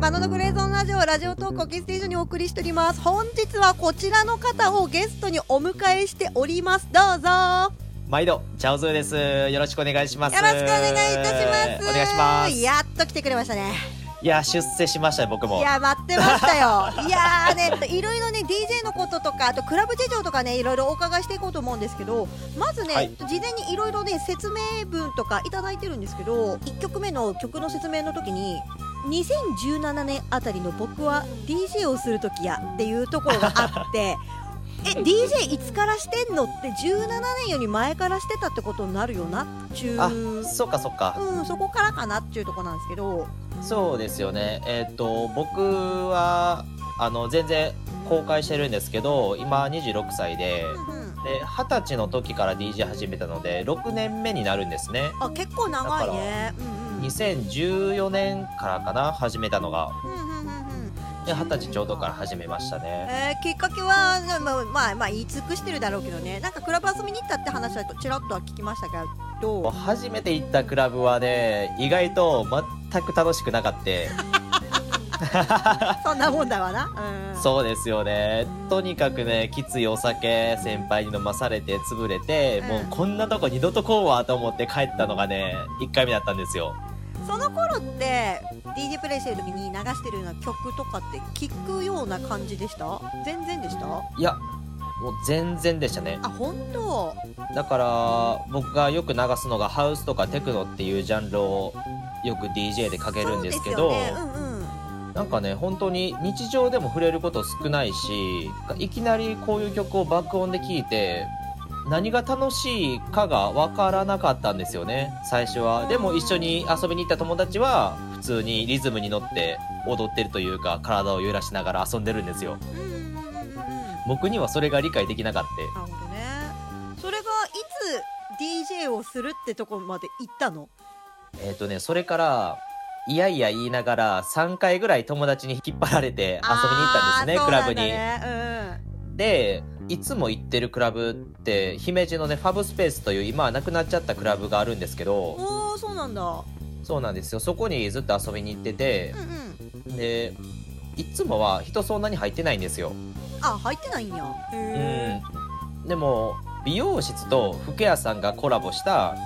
バナナグレーゾーンラジオラジオトークをキーステーションにお送りしております。本日はこちらの方をゲストにお迎えしております。どうぞ。毎度チャオズーです。よろしくお願いします。よろしくお願いいたします。お願いします。やっと来てくれましたねいや出世しましたね僕も。いや待ってましたよ。いやーねいろいろね DJ のこととかあとクラブ事情とかねいろいろお伺いしていこうと思うんですけどまずね、はい。事前にいろいろね説明文とかいただいてるんですけど1曲目の曲の説明の時に2017年あたりの僕は DJ をする時やっていうところがあってえ DJ いつからしてんのって17年より前からしてたってことになるよな？っちゅうあそっかそっか、うん、そこからかなっていうところなんですけど。そうですよね。えっ、と僕はあの全然公開してるんですけど今26歳で。うんうん。で二十歳の時から DJ 始めたので6年目になるんですね。あ結構長いね。うんうん。2014年からかな始めたのが。うんうんうんうんで二十歳ちょうどから始めましたね。えーきっかけは、まあ、まあ、まあ、言い尽くしてるだろうけどね、なんかクラブ遊びに行ったって話はちらっとは聞きましたけど、初めて行ったクラブはね意外と全く楽しくなかった。そんなもんだわな。うん、そうですよね。とにかくねきついお酒先輩に飲まされて潰れて、うん。もうこんなとこ二度と来うわと思って帰ったのがね1回目だったんですよその頃って、DJ プレイしてる時に流してるような曲とかって聞くような感じでした？全然でした？いやもう全然でしたね。あ、本当？だから僕がよく流すのがハウスとかテクノっていうジャンルをよく DJ でかけるんですけど。なんかね本当に日常でも触れること少ないしいきなりこういう曲を爆音で聴いて何が楽しいかが分からなかったんですよね最初は。でも一緒に遊びに行った友達は普通にリズムに乗って踊ってるというか体を揺らしながら遊んでるんですよ。うんうんうんうんうん。なる僕にはそれが理解できなかっほどね。それがいつ DJ をするってとこまで行ったの？たえっ、とねそれからいやいや言いながら3回ぐらい友達に引っ張られて遊びに行ったんですねクラブに、そうなん。でいつも行ってるクラブって姫路のねファブスペースという今はなくなっちゃったクラブがあるんですけうん、どおおそうなんだ。そうなんですよ。そこにずっと遊びに行っててうんうん。でいつもは人そんなに入ってないんですよ。あ入ってないんや。うへん。でも美容室と服屋さんがコラボした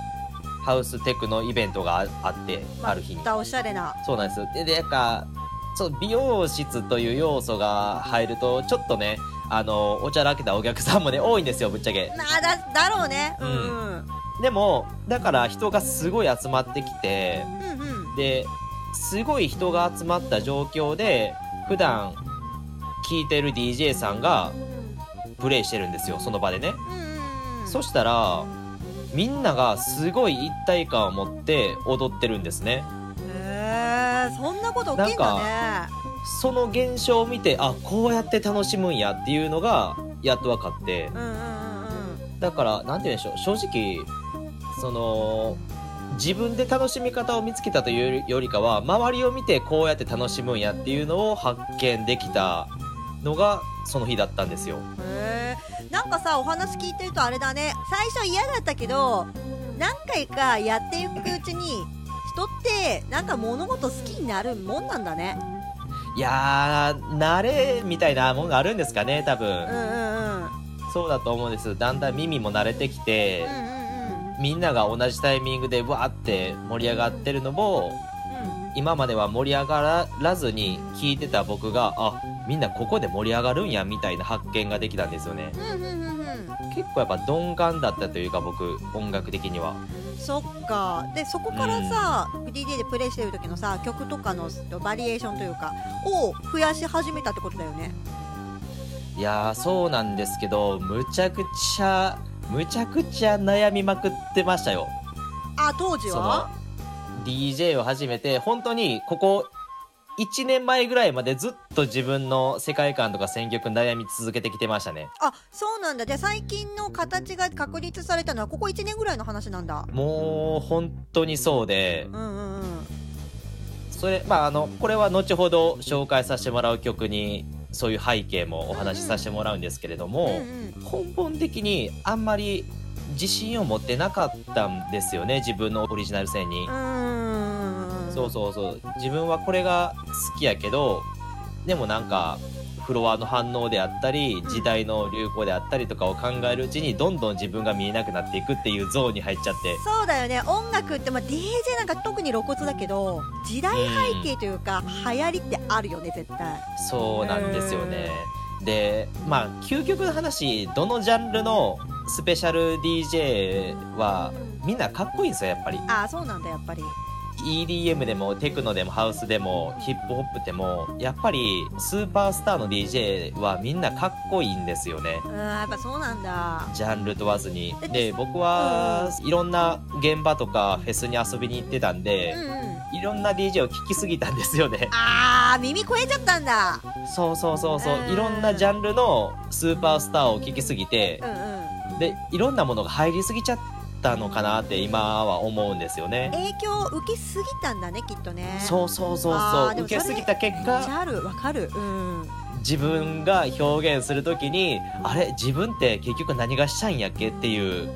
ハウステクのイベントがああってえある日に。またおしゃれな。そうなんです。ででなんかそう美容室という要素が入るとちょっとねあのおちゃらけたお客さんもね多いんですよぶっちゃけ。なだだろうね。うん。でもだから人がすごい集まってきてうんうん。ですごい人が集まった状況で普段聴いてる DJ さんがプレイしてるんですよその場でね。うんうんそしたらみんながすごい一体感を持って踊ってるんですね。へえそんなこと起きんだねその現象を見てあこうやって楽しむんやっていうのがやっと分かって。だからなんて言うんでしょう。正直その自分で楽しみ方を見つけたというよりかは周りを見てこうやって楽しむんやっていうのを発見できたのがその日だったんですよ。へえなんかさお話聞いてるとあれだね。最初嫌だったけど何回かやっていくうちに人ってなんか物事好きになるもんなんだねいやー慣れみたいなもんがあるんですかね多分、うんうんうん。そうだと思うんです。だんだん耳も慣れてきてうん、うんみんなが同じタイミングでわーって盛り上がってるのもうん。今までは盛り上がらずに聞いてた僕があみんなここで盛り上がるんやみたいな発見ができたんですよね。うんうんうんうん。結構やっぱ鈍感だったというか僕音楽的にはそっか。でそこからさ、DJ でプレイしてる時のさ曲とかのバリエーションというかを増やし始めたってことだよね。いやーそうなんですけどむちゃくちゃむちゃくちゃ悩みまくってましたよ。あ当時そはの DJ を始めて本当にここ1年前ぐらいまでずっと自分の世界観とか選曲悩み続けてきてましたね。あそうなんだ。じゃあ最近の形が確立されたのはここ1年ぐらいの話なんだ。もう本当にそうで。うんうんうん。それまああのこれは後ほど紹介させてもらう曲にそういう背景もお話しさせてもらうんですけれども、うんうん。根本的にあんまり自信を持ってなかったんですよね自分のオリジナル性に。うーんそうそうそう。自分はこれが好きやけどでもなんかフロアの反応であったり時代の流行であったりとかを考えるうちにどんどん自分が見えなくなっていくっていうゾーンに入っちゃって。そうだよね。音楽って、まあ、DJ なんか特に露骨だけど時代背景というか、流行りってあるよね絶対。そうなんですよね。でまあ究極の話どのジャンルのスペシャル DJ はみんなかっこいいんですよやっぱり。ああそうなんだやっぱり EDM でもテクノでもハウスでもヒップホップでもやっぱりスーパースターの DJ はみんなかっこいいんですよね。うんやっぱそうなんだ。ジャンル問わずに。で僕はいろんな現場とかフェスに遊びに行ってたんでうんうん。いろんな DJ を聴きすぎたんですよね。あー耳超えちゃったんだ。そうそうそうそう。うん。いろんなジャンルのスーパースターを聴きすぎてうんうん。でいろんなものが入りすぎちゃったのかなって今は思うんですよね。影響を受けすぎたんだねきっとね。そうそうそうそう。受けすぎた結果あるわかる。うん。自分が表現するときにあれ？自分って結局何がしたいんやっけっていう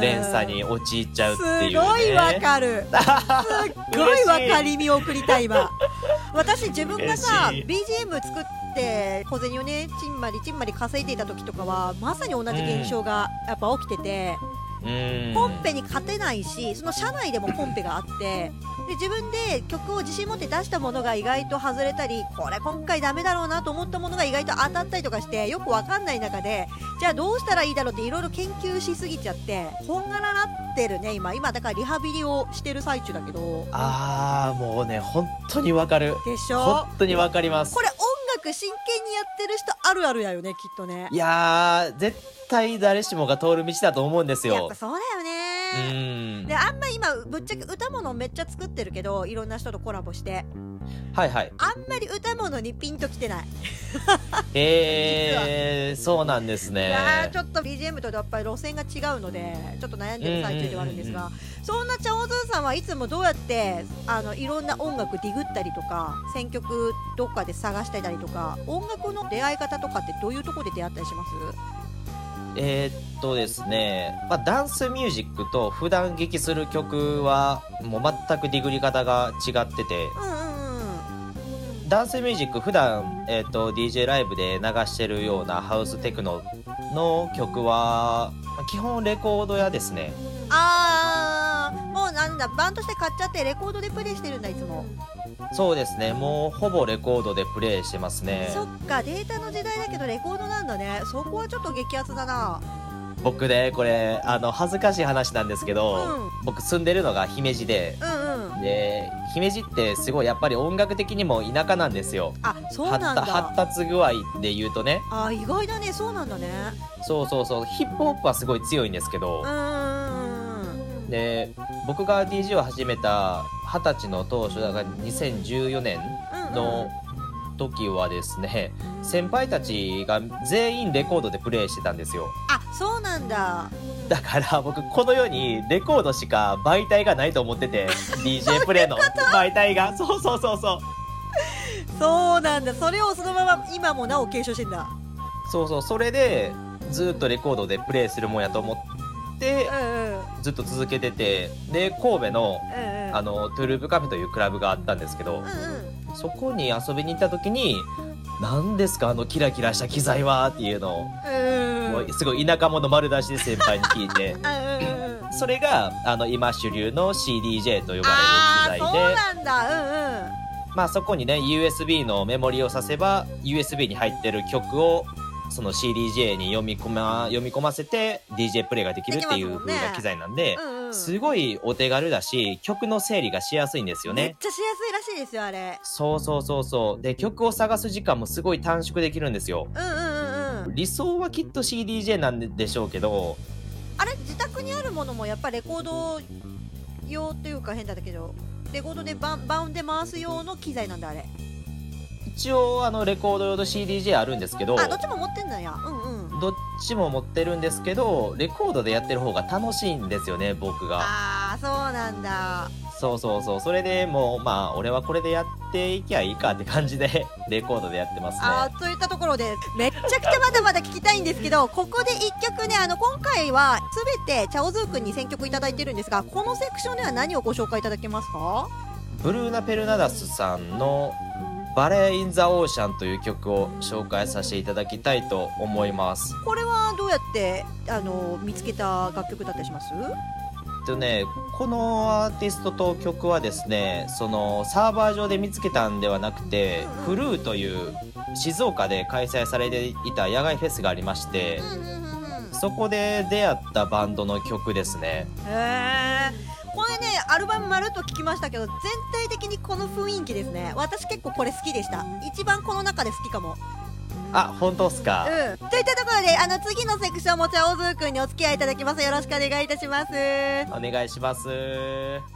連鎖に陥っちゃうっていう、ね、すごいわかる。すっごい分かりみを送りたい今私自分がさ嬉 BGM 作って小銭をねちんまりちんまり稼い。でいた時とかはまさに同じ現象がやっぱ起きてて、うんコンペに勝てないしその社内でもコンペがあってで自分で曲を自信持って出したものが意外と外れたりこれ今回ダメだろうなと思ったものが意外と当たったりとかしてよくわかんない中でじゃあどうしたらいいだろうっていろいろ研究しすぎちゃってこんがらなってるね今。今だからリハビリをしてる最中だけど。ああもうね本当にわかる。でしょ？本当にわかります。これ音楽真剣にやってる人あるあるやよねきっとね。いやー絶対誰しもが通る道だと思うんですよ。やっぱそうだようねん。であんま今ぶっちゃけ歌物めっちゃ作ってるけどいろんな人とコラボしてはいはい。あんまり歌物にピンときてない。えー、そうなんですね。いやーちょっと BGM とやっぱり路線が違うのでちょっと悩んでる最中ではあるんですが、そんなチャオズーさんはいつもどうやってあのいろんな音楽ディグったりとか選曲どっかで探してたりとか音楽の出会い方とかってどういうところで出会ったりします？えーっとですね、まあ、ダンスミュージックと普段劇する曲はもう全くディグり方が違っててうんダンスミュージック普段、えーっと DJ ライブで流してるようなハウステクノの曲はまあ基本レコード屋ですね。あーもうなんだバンとして買っちゃってレコードでプレイしてるんだいつも、そうですね。もうほぼレコードでプレイしてますね。そっかデータの時代だけどレコードなんだね。そこはちょっと激アツだな。僕ねこれあの恥ずかしい話なんですけど、うん。僕住んでるのが姫路でうんうんで姫路ってすごいやっぱり音楽的にも田舎なんですよ。あそう発なんだ。発達具合で言うとね。あ意外だね。そうなんだね。そうそうそう。ヒップホップはすごい強いんですけど。で僕が DJ を始めた二十歳の当初だから2014年うんうん。の時はですね先輩たちが全員レコードでプレイしてたんですよ。あそうなんだだから僕この世にレコードしか媒体がないと思ってて DJ プレイの。媒体が。そうそうそうそう。そうなんだ。それをそのまま今もなお継承してんだ。そうそう。それでずっとレコードでプレイするもんやと思ってうんうん。ずっと続けててで神戸のうんうん。あのトゥループカフェというクラブがあったんですけどうんうん。そこに遊びに行った時に何ですかあのキラキラした機材はっていうのをうんもうすごい田舎者丸出しで先輩に聞いて。それがあの今主流の CDJ と呼ばれる機あ材で。ーそうなんだ。うんうん。まあそこにね USB のメモリを挿せば USB に入ってる曲をその CDJ に読み込ま読み込ませて DJ プレイができるっていう風な機材なんで、うんうん。すごいお手軽だし曲の整理がしやすいんですよね。めっちゃしやすいらしいですよあれ。そうそうそうそう。で曲を探す時間もすごい短縮できるんですよ。うんうん理想はきっと CDJ なんでしょうけどあれ？自宅にあるものもやっぱレコード用というか変だけどレコードでバンバウンで回す用の機材なんだあれ。一応あのレコード用と CDJ あるんですけどあどっちも持ってんだや。うんうん。どっちも持ってるんですけどレコードでやってる方が楽しいんですよね僕がそうなんだ。そうそうそう。それでもうまあ俺はこれでやっていきゃいいかって感じで レコードでやってますね。あーといったところでめっちゃくちゃまだまだ聞きたいんですけど ここで1曲ねあの今回は全てチャオズー君に選曲いただいてるんですがこのセクションでは何をご紹介いただけますか？ブルーナ・ペルナダスさんの「バレー・イン・ザ・オーシャン」という曲を紹介させていただきたいと思います。これはどうやってあの見つけた楽曲だったりします？とねこのアーティストと曲はですねそのサーバー上で見つけたんではなくてフルーという静岡で開催されていた野外フェスがありましてそこで出会ったバンドの曲ですね。へえこれねアルバムまるっと聞きましたけど全体的にこの雰囲気ですね。私結構これ好きでした。一番この中で好きかも。あ本当っすか、うん。といったところであの次のセクションもチャオズー君にお付き合いいただきます。よろしくお願いいたします。お願いします